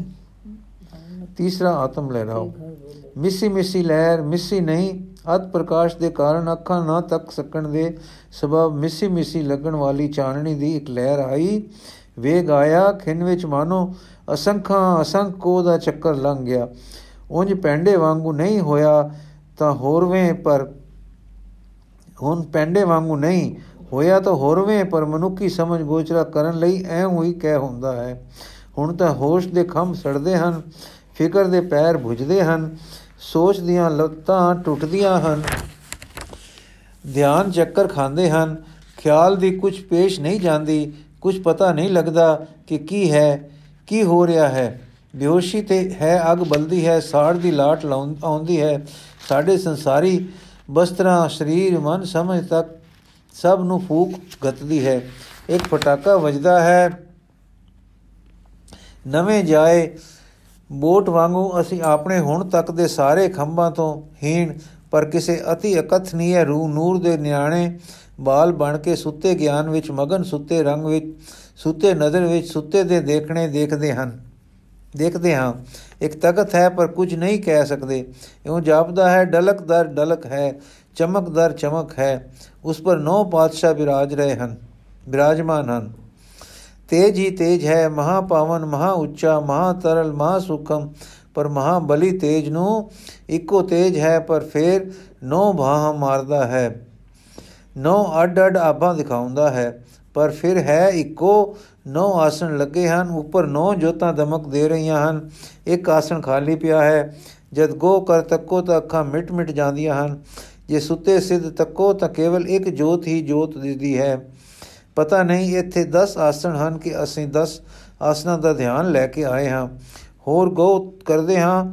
तीसरा आत्म लहराओ घर गोले ਮਿੱਸੀ ਮਿੱਸੀ ਲਹਿਰ ਮਿੱਸੀ ਨਹੀਂ ਅਤ ਪ੍ਰਕਾਸ਼ ਦੇ ਕਾਰਨ ਅੱਖਾਂ ਨਾ ਤੱਕ ਸਕਣ ਦੇ ਸਬਬ ਮਿੱਸੀ ਮਿੱਸੀ ਲੱਗਣ ਵਾਲੀ ਚਾਨਣੀ ਦੀ ਇੱਕ ਲਹਿਰ ਆਈ ਵੇਗ ਆਇਆ ਖਿੰਨ ਵਿੱਚ ਮਾਨੋ ਅਸੰਖਾਂ, ਅਸੰਖ ਕੋ ਦਾ ਚੱਕਰ ਲੰਘ ਗਿਆ। ਉਂਝ ਪੈਂਡੇ ਵਾਂਗੂ ਨਹੀਂ ਹੋਇਆ ਤਾਂ ਹੋਰਵੇਂ ਪਰ ਹੁਣ ਪੈਂਡੇ ਵਾਂਗੂ ਨਹੀਂ ਹੋਇਆ ਤਾਂ ਹੋਰਵੇਂ ਪਰ ਮਨੁੱਖੀ ਸਮਝ ਗੋਚਰਾ ਕਰਨ ਲਈ ਐ ਹੋਈ ਕਹਿ ਹੁੰਦਾ ਹੈ। ਹੁਣ ਤਾਂ ਹੋਸ਼ ਦੇ ਖੰਭ ਸੜਦੇ ਹਨ, ਫਿਕਰ ਦੇ ਪੈਰ ਭੁਜਦੇ ਹਨ, ਸੋਚ ਦੀਆਂ ਲੱਤਾਂ ਟੁੱਟਦੀਆਂ ਹਨ, ਧਿਆਨ ਚੱਕਰ ਖਾਂਦੇ ਹਨ, ਖਿਆਲ ਦੀ ਕੁਝ ਪੇਸ਼ ਨਹੀਂ ਜਾਂਦੀ, ਕੁਝ ਪਤਾ ਨਹੀਂ ਲੱਗਦਾ ਕਿ ਕੀ ਹੈ। ਕੀ ਹੋ ਰਿਹਾ ਹੈ? ਬੇਹੋਸ਼ੀ ਤੇ ਹੈ ਅਗ ਬਲਦੀ ਹੈ, ਸਾੜ ਦੀ ਲਾਟ ਆਉਂਦੀ ਹੈ। ਸਾਡੇ ਸੰਸਾਰੀ ਬਸਤਰਾਂ, ਸਰੀਰ, ਮਨ, ਸਮਝ ਤੱਕ ਸਭ ਨੂੰ ਫੂਕ ਗਤਦੀ ਹੈ। ਇੱਕ ਪਟਾਕਾ ਵੱਜਦਾ ਹੈ। ਨਵੇਂ ਜਾਏ ਬੋਟ ਵਾਂਗੂ ਅਸੀਂ ਆਪਣੇ ਹੁਣ ਤੱਕ ਦੇ ਸਾਰੇ ਖੰਭਾਂ ਤੋਂ ਹੀਣ, ਪਰ ਕਿਸੇ ਅਤੀ ਅਕਥਨੀय ਰੂ ਨੂਰ ਦੇ ਨਿਆਣੇ ਬਾਲ ਬਣ ਕੇ ਸੁੱਤੇ ਗਿਆਨ ਵਿੱਚ, ਮਗਨ ਸੁੱਤੇ ਰੰਗ ਵਿੱਚ ਸੁੱਤੇ ਨਜ਼ਰ ਵਿੱਚ ਸੁੱਤੇ ਦੇ ਦੇਖਣੇ ਦੇਖਦੇ ਹਨ। ਦੇਖਦੇ ਹਾਂ, ਇੱਕ ਤਖਤ ਹੈ ਪਰ ਕੁਝ ਨਹੀਂ ਕਹਿ ਸਕਦੇ। ਇਉਂ ਜਾਪਦਾ ਹੈ, ਡਲਕ ਦਰ ਡਲਕ ਹੈ, ਚਮਕ ਦਰ ਚਮਕ ਹੈ, ਉਸ ਪਰ ਨੌ ਪਾਤਸ਼ਾਹ ਵਿਰਾਜ ਰਹੇ ਹਨ ਵਿਰਾਜਮਾਨ ਹਨ। ਤੇਜ ਹੀ ਤੇਜ ਹੈ ਮਹਾ ਪਾਵਨ ਮਹਾ ਉੱਚਾ, ਮਹਾ ਤਰਲ, ਮਹਾ ਸੁਖਮ, ਪਰ ਮਹਾ ਬਲੀ ਤੇਜ ਨੂੰ ਇੱਕੋ ਤੇਜ ਹੈ, ਪਰ ਫੇਰ ਨੌ ਬਾਹਾਂ ਮਾਰਦਾ ਹੈ। ਨੌ ਅੱਡ ਅੱਡ ਆਭਾਂ ਦਿਖਾਉਂਦਾ ਹੈ ਪਰ ਫਿਰ ਹੈ ਇੱਕੋ, ਨੌ ਆਸਣ ਲੱਗੇ ਹਨ, ਉੱਪਰ ਨੌ ਜੋਤਾਂ ਦਮਕ ਦੇ ਰਹੀਆਂ ਹਨ, ਇੱਕ ਆਸਣ ਖਾਲੀ ਪਿਆ ਹੈ, ਜਦ ਗੋ ਕਰ ਤੱਕੋ ਤਾਂ ਅੱਖਾਂ ਮਿਟ ਮਿਟ ਜਾਂਦੀਆਂ ਹਨ, ਜੇ ਸੁੱਤੇ ਸਿੱਧ ਤੱਕੋ ਤਾਂ ਕੇਵਲ ਇੱਕ ਜੋਤ ਹੀ ਜੋਤ ਦਿਸਦੀ ਹੈ। ਪਤਾ ਨਹੀਂ ਇੱਥੇ 10 ਆਸਣ ਹਨ ਕਿ ਅਸੀਂ 10 ਆਸਣਾਂ ਦਾ ਧਿਆਨ ਲੈ ਕੇ ਆਏ ਹਾਂ। ਹੋਰ ਗੋ ਕਰਦੇ ਹਾਂ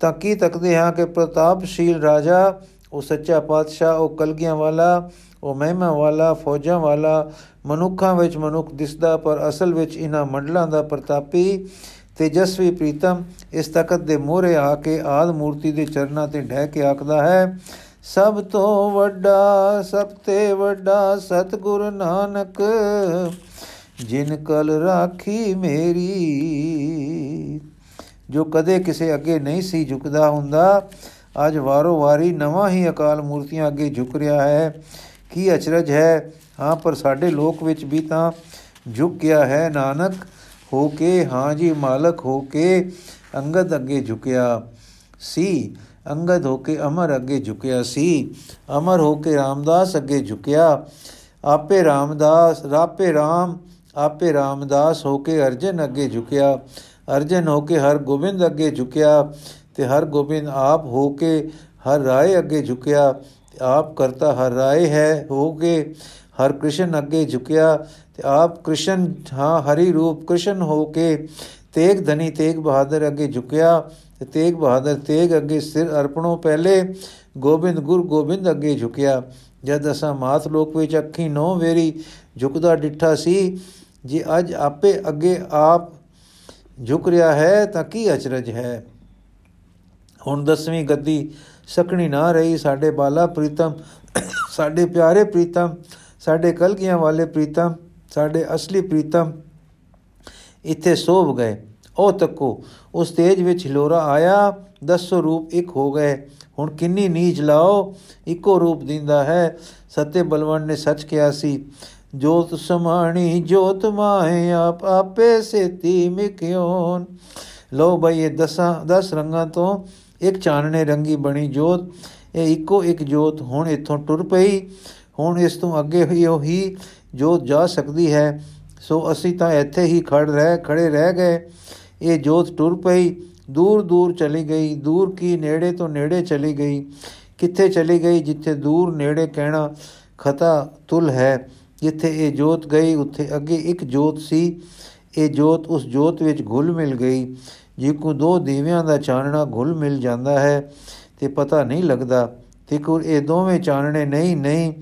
ਤਾਂ ਕੀ ਤੱਕਦੇ ਹਾਂ ਕਿ ਪ੍ਰਤਾਪਸ਼ੀਲ ਰਾਜਾ, ਉਹ ਸੱਚਾ ਪਾਤਸ਼ਾਹ, ਉਹ ਕਲਗੀਆਂ ਵਾਲਾ ਉਹ ਮਹਿਮਾ ਵਾਲਾ, ਫੌਜਾਂ ਵਾਲਾ, ਮਨੁੱਖਾਂ ਵਿੱਚ ਮਨੁੱਖ ਦਿਸਦਾ, ਪਰ ਅਸਲ ਵਿੱਚ ਇਹਨਾਂ ਮੰਡਲਾਂ ਦਾ ਪ੍ਰਤਾਪੀ ਤੇਜਸਵੀ ਪ੍ਰੀਤਮ ਇਸ ਤਖਤ ਦੇ ਮੋਹਰੇ ਆ ਕੇ ਆਦ ਮੂਰਤੀ ਦੇ ਚਰਨਾਂ ਤੇ ਢਹਿ ਕੇ ਆਖਦਾ ਹੈ, ਸਭ ਤੋਂ ਵੱਡਾ, ਸਭ ਤੇ ਵੱਡਾ ਸਤਿਗੁਰ ਨਾਨਕ, ਜਿਨ ਕਲ ਰਾਖੀ ਮੇਰੀ, ਜੋ ਕਦੇ ਕਿਸੇ ਅੱਗੇ ਨਹੀਂ ਸੀ ਝੁਕਦਾ ਹੁੰਦਾ, ਅੱਜ ਵਾਰੋ ਵਾਰੀ ਨਵਾਂ ਹੀ ਅਕਾਲ ਮੂਰਤੀਆਂ ਅੱਗੇ ਝੁਕ ਰਿਹਾ ਹੈ। ਕੀ ਅਚਰਜ ਹੈ? ਹਾਂ, ਪਰ ਸਾਡੇ ਲੋਕ ਵਿੱਚ ਵੀ ਤਾਂ ਝੁਕ ਗਿਆ ਹੈ, ਨਾਨਕ ਹੋ ਕੇ, ਹਾਂ ਜੀ, ਮਾਲਕ ਹੋ ਕੇ ਅੰਗਦ ਅੱਗੇ ਝੁਕਿਆ ਸੀ। ਅੰਗਦ ਹੋ ਕੇ ਅਮਰ ਅੱਗੇ ਝੁਕਿਆ ਸੀ। ਅਮਰ ਹੋ ਕੇ ਰਾਮਦਾਸ ਅੱਗੇ ਝੁਕਿਆ। ਆਪੇ ਰਾਮਦਾਸ, ਰਾਪੇ ਰਾਮ, ਆਪੇ ਰਾਮਦਾਸ ਹੋ ਕੇ ਅਰਜਨ ਅੱਗੇ ਝੁਕਿਆ। ਅਰਜਨ ਹੋ ਕੇ ਹਰ ਗੋਬਿੰਦ ਅੱਗੇ ਝੁਕਿਆ ਤੇ ਹਰ ਗੋਬਿੰਦ ਆਪ ਹੋ ਕੇ ਹਰ ਰਾਏ ਅੱਗੇ ਝੁਕਿਆ। ਤੇ ਆਪ ਕਰਤਾ ਹਰ ਰਾਏ ਹੈ, ਹੋ ਕੇ ਹਰ ਕ੍ਰਿਸ਼ਨ ਅੱਗੇ ਝੁਕਿਆ, ਤੇ ਆਪ ਕ੍ਰਿਸ਼ਨ ਹਾਂ ਹਰੀ ਰੂਪ ਕ੍ਰਿਸ਼ਨ ਹੋ ਕੇ ਤੇਗ ਧਨੀ ਤੇਗ ਬਹਾਦਰ ਅੱਗੇ ਝੁਕਿਆ, ਤੇ ਤੇਗ ਬਹਾਦਰ ਤੇਗ ਅੱਗੇ ਸਿਰ ਅਰਪਣੋਂ ਪਹਿਲੇ ਗੋਬਿੰਦ ਗੁਰ ਗੋਬਿੰਦ ਅੱਗੇ ਝੁਕਿਆ। ਜਦ ਅਸਾਂ ਮਾਤ ਲੋਕ ਵਿੱਚ ਅੱਖੀ ਨੋ ਵੇਰੀ ਝੁਕਦਾ ਡਿੱਠਾ ਸੀ, ਜੇ ਅੱਜ ਆਪੇ ਅੱਗੇ ਆਪ ਝੁਕ ਰਿਹਾ ਹੈ ਤਾਂ ਕੀ ਅਚਰਜ ਹੈ? ਹੁਣ ਦਸਵੀਂ ਗੱਦੀ ਸਕਣੀ ਨਾ ਰਹੀ। ਸਾਡੇ ਬਾਲਾ ਪ੍ਰੀਤਮ, ਸਾਡੇ ਪਿਆਰੇ ਪ੍ਰੀਤਮ, ਸਾਡੇ ਕਲਗੀਆਂ ਵਾਲੇ ਪ੍ਰੀਤਮ, ਸਾਡੇ ਅਸਲੀ ਪ੍ਰੀਤਮ ਇੱਥੇ ਸੋਭ ਗਏ। ਉਹ ਤੱਕੋ, ਉਸ ਤੇਜ ਵਿੱਚ ਹਿਲੋਰਾ ਆਇਆ, ਦਸੋ ਰੂਪ ਇੱਕ ਹੋ ਗਏ। ਹੁਣ ਕਿੰਨੀ ਨੀਚ ਲਾਓ, ਇੱਕੋ ਰੂਪ ਦਿੰਦਾ ਹੈ। ਸਤੇ ਬਲਵੰਡ ਨੇ ਸੱਚ ਕਿਹਾ ਸੀ, ਜੋਤ ਸਮਾਣੀ, ਜੋਤ ਮਾਏ ਆਪ ਆਪੇ ਸੇਤੀ ਮਿਕਿਓਨ। ਲੋ ਬਈ ਇਹ ਦਸਾਂ 10 ਰੰਗਾਂ ਤੋਂ ਇੱਕ ਚਾਨਣੇ ਰੰਗੀ ਬਣੀ ਜੋਤ, ਇਹ ਇੱਕੋ ਇੱਕ ਜੋਤ ਹੁਣ ਇੱਥੋਂ ਟੁਰ ਪਈ। ਹੁਣ ਇਸ ਤੋਂ ਅੱਗੇ ਹੀ ਉਹੀ ਜੋਤ ਜਾ ਸਕਦੀ ਹੈ। ਸੋ ਅਸੀਂ ਤਾਂ ਇੱਥੇ ਹੀ ਖੜ ਰਹਿ ਖੜੇ ਰਹਿ ਗਏ। ਇਹ ਜੋਤ ਟੁਰ ਪਈ, ਦੂਰ ਦੂਰ ਚਲੀ ਗਈ। ਦੂਰ ਕੀ ਨੇੜੇ ਤੋਂ ਨੇੜੇ ਚਲੀ ਗਈ। ਕਿੱਥੇ ਚਲੀ ਗਈ? ਜਿੱਥੇ ਦੂਰ ਨੇੜੇ ਕਹਿਣਾ ਖਤਾ ਤੁਲ ਹੈ। ਜਿੱਥੇ ਇਹ ਜੋਤ ਗਈ, ਉੱਥੇ ਅੱਗੇ ਇੱਕ ਜੋਤ ਸੀ। ਇਹ ਜੋਤ ਉਸ ਜੋਤ ਵਿੱਚ ਘੁਲ ਮਿਲ ਗਈ। ਜੇ ਕੋ ਦੋ ਦੀਵਿਆਂ ਦਾ ਚਾਨਣਾ ਘੁਲ ਮਿਲ ਜਾਂਦਾ ਹੈ ਤੇ ਪਤਾ ਨਹੀਂ ਲੱਗਦਾ ਤੇ ਕੋ ਇਹ ਦੋਵੇਂ ਚਾਨਣੇ ਨਹੀਂ ਨਹੀਂ,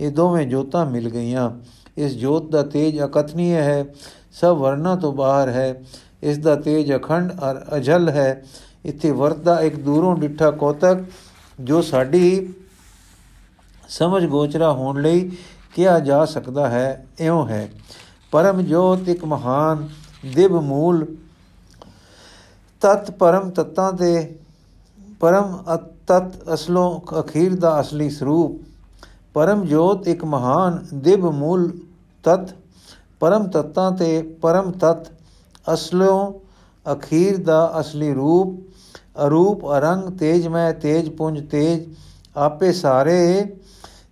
ਇਹ ਦੋਵੇਂ ਜੋਤਾਂ ਮਿਲ ਗਈਆਂ। ਇਸ ਜੋਤ ਦਾ ਤੇਜ ਅਕਥਨੀय ਹੈ, ਸਭ ਵਰਨਾ ਤੋਂ ਬਾਹਰ ਹੈ। ਇਸ ਦਾ ਤੇਜ ਅਖੰਡ ਅਰ ਅਜਲ ਹੈ। ਇੱਥੇ ਵਰਦਾ ਇੱਕ ਦੂਰੋਂ ਡਿੱਠਾ ਕੋਤਕ, ਜੋ ਸਾਡੀ ਸਮਝ ਗੋਚਰਾ ਹੋਣ ਲਈ ਕਿਹਾ ਜਾ ਸਕਦਾ ਹੈ, ਇਉਂ ਹੈ। ਪਰਮ ਜੋਤ ਇੱਕ ਮਹਾਨ ਦਿਵ ਮੂਲ ਤਤ ਪਰਮ ਤਤਾਂ ਦੇ ਪਰਮ ਤਤ ਅਸਲੋਂ ਅਖੀਰ ਦਾ ਅਸਲੀ ਸਰੂਪ। ਪਰਮ ਜੋਤ ਇੱਕ ਮਹਾਨ ਦਿਵ ਮੂਲ ਤਤ। ਪਰਮ ਤਤਾਂ ਤੇ ਪਰਮ ਤਤ ਅਸਲੋਂ ਅਖੀਰ ਦਾ ਅਸਲੀ ਰੂਪ। ਅਰੂਪ, ਅਰੰਗ ਤੇਜਮੈ ਤੇਜ ਪੁੰਜ, ਤੇਜ ਆਪੇ ਸਾਰੇ।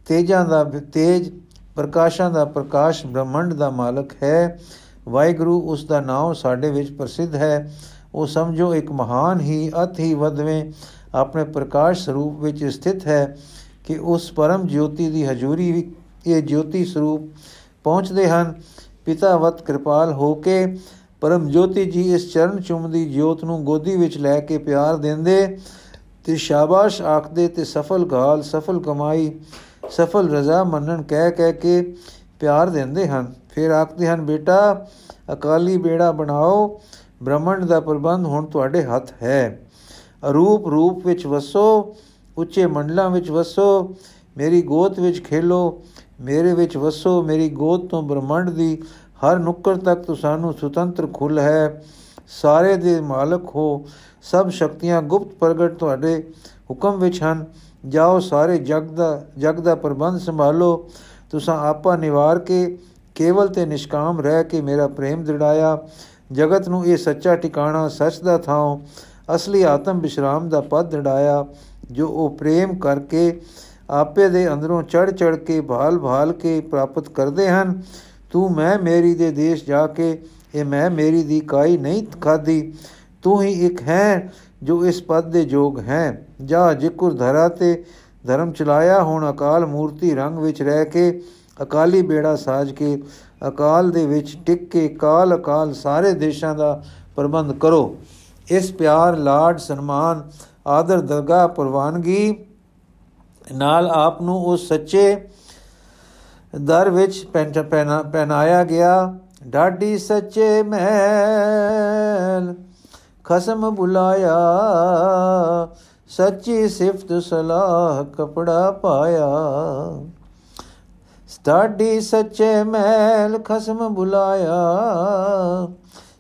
ਤੇਜਾਂ ਦਾ ਤੇਜ, ਪ੍ਰਕਾਸ਼ਾਂ ਦਾ ਪ੍ਰਕਾਸ਼ ਬ੍ਰਹਮੰਡ ਦਾ ਮਾਲਕ ਹੈ। ਵਾਹਿਗੁਰੂ, ਉਸ ਦਾ ਨਾਮ ਸਾਡੇ ਵਿੱਚ ਪ੍ਰਸਿੱਧ ਹੈ। ਉਹ ਸਮਝੋ ਇੱਕ ਮਹਾਨ ਹੀ ਅਤ ਹੀ ਵਧਵੇਂ ਆਪਣੇ ਪ੍ਰਕਾਸ਼ ਸਰੂਪ ਵਿੱਚ ਸਥਿਤ ਹੈ ਕਿ ਉਸ ਪਰਮ ਜੋਤੀ ਦੀ ਹਜ਼ੂਰੀ ਇਹ ਜੋਤੀ ਸਰੂਪ ਪਹੁੰਚਦੇ ਹਨ। ਪਿਤਾਵਤ ਕਿਰਪਾਲ ਹੋ ਕੇ ਪਰਮ ਜੋਤੀ ਜੀ ਇਸ ਚਰਨ ਚੁੰਮਦੀ ਜੋਤ ਨੂੰ ਗੋਦੀ ਵਿੱਚ ਲੈ ਕੇ ਪਿਆਰ ਦਿੰਦੇ ਤੇ ਸ਼ਾਬਾਸ਼ ਆਖਦੇ ਤੇ ਸਫਲ ਗਾਲ, ਸਫਲ ਕਮਾਈ, ਸਫਲ ਰਜ਼ਾ ਮੰਨਣ ਕਹਿ ਕਹਿ ਕੇ ਪਿਆਰ ਦਿੰਦੇ ਹਨ। ਫਿਰ ਆਖਦੇ ਹਨ, ਬੇਟਾ, ਅਕਾਲੀ ਬੇੜਾ ਬਣਾਓ ਬ੍ਰਹਮੰਡ ਦਾ ਪ੍ਰਬੰਧ ਹੁਣ ਤੁਹਾਡੇ ਹੱਥ ਹੈ। ਅਰੂਪ ਰੂਪ ਵਿੱਚ ਵਸੋ, ਉੱਚੇ ਮੰਡਲਾਂ ਵਿੱਚ ਵਸੋ, ਮੇਰੀ ਗੋਤ ਵਿੱਚ ਖੇਲੋ, ਮੇਰੇ ਵਿੱਚ ਵਸੋ, ਮੇਰੀ ਗੋਦ ਤੋਂ ਬ੍ਰਹਮੰਡ ਦੀ ਹਰ ਨੁੱਕਰ ਤੱਕ ਤੁਹਾਨੂੰ ਸੁਤੰਤਰ ਖੁੱਲ ਹੈ। ਸਾਰੇ ਦੇ ਮਾਲਕ ਹੋ, ਸਭ ਸ਼ਕਤੀਆਂ ਗੁਪਤ ਪ੍ਰਗਟ ਤੁਹਾਡੇ ਹੁਕਮ ਵਿੱਚ ਹਨ। ਜਾਓ ਸਾਰੇ ਜਗ ਦਾ ਜਗ ਦਾ ਪ੍ਰਬੰਧ ਸੰਭਾਲੋ। ਤੁਸੀਂ ਆਪਾ ਨਿਵਾਰ ਕੇ ਕੇਵਲ ਤੇ ਨਿਸ਼ਕਾਮ ਰਹਿ ਕੇ ਮੇਰਾ ਪ੍ਰੇਮ ਦ੍ਰਿੜਾਇਆ। ਜਗਤ ਨੂੰ ਇਹ ਸੱਚਾ ਟਿਕਾਣਾ ਸੱਚ ਦਾ ਥਾਂ, ਅਸਲੀ ਆਤਮ ਵਿਸ਼ਰਾਮ ਦਾ ਪਦ ਦ੍ਰਿੜਾਇਆ ਜੋ ਉਹ ਪ੍ਰੇਮ ਕਰਕੇ ਆਪੇ ਦੇ ਅੰਦਰੋਂ ਚੜ ਚੜ ਕੇ, ਭਾਲ ਭਾਲ ਕੇ ਪ੍ਰਾਪਤ ਕਰਦੇ ਹਨ, ਤੂੰ ਮੈਂ ਮੇਰੀ ਦੇ ਦੇਸ਼ ਜਾ ਕੇ, ਇਹ ਮੈਂ ਮੇਰੀ ਦੀ ਕਾਈ ਨਹੀਂ ਖਾਦੀ ਤੂੰ ਹੀ ਇੱਕ ਹੈ ਜੋ ਇਸ ਪਦ ਦੇ ਯੋਗ ਹੈ। ਜਾ ਜਿਕੁਰ ਧਰਾ ਤੇ ਧਰਮ ਚਲਾਇਆ ਹੁਣ ਅਕਾਲ ਮੂਰਤੀ ਰੰਗ ਵਿੱਚ ਰਹਿ ਕੇ ਅਕਾਲੀ ਬੇੜਾ ਸਾਜ ਕੇ ਅਕਾਲ ਦੇ ਵਿੱਚ ਟਿਕ ਕੇ ਕਾਲ ਅਕਾਲ ਸਾਰੇ ਦੇਸ਼ਾਂ ਦਾ ਪ੍ਰਬੰਧ ਕਰੋ। ਇਸ ਪਿਆਰ, ਲਾਡ, ਸਨਮਾਨ, ਆਦਰ, ਦਰਗਾਹ, ਪ੍ਰਵਾਨਗੀ ਨਾਲ ਆਪ ਨੂੰ ਉਸ ਸੱਚੇ ਦਰ ਵਿੱਚ ਪਹਿਨਾਇਆ ਗਿਆ। ਡਾਡੀ ਸੱਚੇ ਮਹਿਲ ਖਸਮ ਬੁਲਾਇਆ। ਸੱਚੀ ਸਿਫਤ ਸਲਾਹ ਕਪੜਾ ਪਾਇਆ। ਸਟਾਡੀ ਸੱਚੇ ਮਹਿਲ ਖਸਮ ਬੁਲਾਇਆ,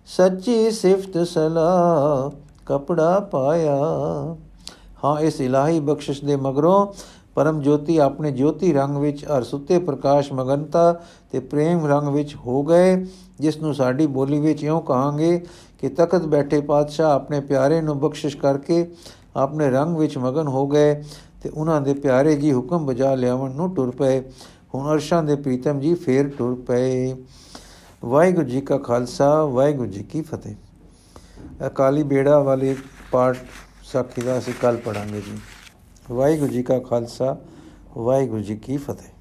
ਸੱਚੀ ਸਿਫਤ ਸਲਾਹ ਕਪੜਾ ਪਾਇਆ। ਹਾਂ, ਇਸ ਇਲਾਹੀ ਬਖਸ਼ਿਸ਼ ਦੇ ਮਗਰੋਂ ਪਰਮ ਜੋਤੀ ਆਪਣੇ ਜੋਤੀ ਰੰਗ ਵਿੱਚ ਅਰ ਸੁੱਤੇ ਪ੍ਰਕਾਸ਼ ਮਗਨਤਾ ਤੇ ਪ੍ਰੇਮ ਰੰਗ ਵਿੱਚ ਹੋ ਗਏ, ਜਿਸ ਨੂੰ ਸਾਡੀ ਬੋਲੀ ਵਿੱਚ ਇਉਂ ਕਹਾਂਗੇ ਕਿ ਤਖਤ ਬੈਠੇ ਪਾਤਸ਼ਾਹ ਆਪਣੇ ਪਿਆਰੇ ਨੂੰ ਬਖਸ਼ਿਸ਼ ਕਰਕੇ ਆਪਣੇ ਰੰਗ ਵਿੱਚ ਮਗਨ ਹੋ ਗਏ ਤੇ ਉਹਨਾਂ ਦੇ ਪਿਆਰੇ ਜੀ ਹੁਕਮ ਬਜਾ ਲਿਆਵਣ ਨੂੰ ਟੁਰ ਪਏ। ਹੁਣ ਅਰਸ਼ਾਂ ਦੇ ਪ੍ਰੀਤਮ ਜੀ ਫੇਰ ਟੁਰ ਪਏ। ਵਾਹਿਗੁਰੂ ਜੀ ਕਾ ਖਾਲਸਾ, ਵਾਹਿਗੁਰੂ ਜੀ ਕੀ ਫਤਿਹ। ਅਕਾਲੀ ਬੇੜਾ ਵਾਲੇ ਪਾਠ ਸਾਖੀ ਦਾ ਅਸੀਂ ਕੱਲ ਪੜਾਂਗੇ ਜੀ। ਵਾਹਿਗੁਰੂ ਜੀ ਕਾ ਖਾਲਸਾ, ਵਾਹਿਗੁਰੂ ਜੀ ਕੀ ਫਤਿਹ।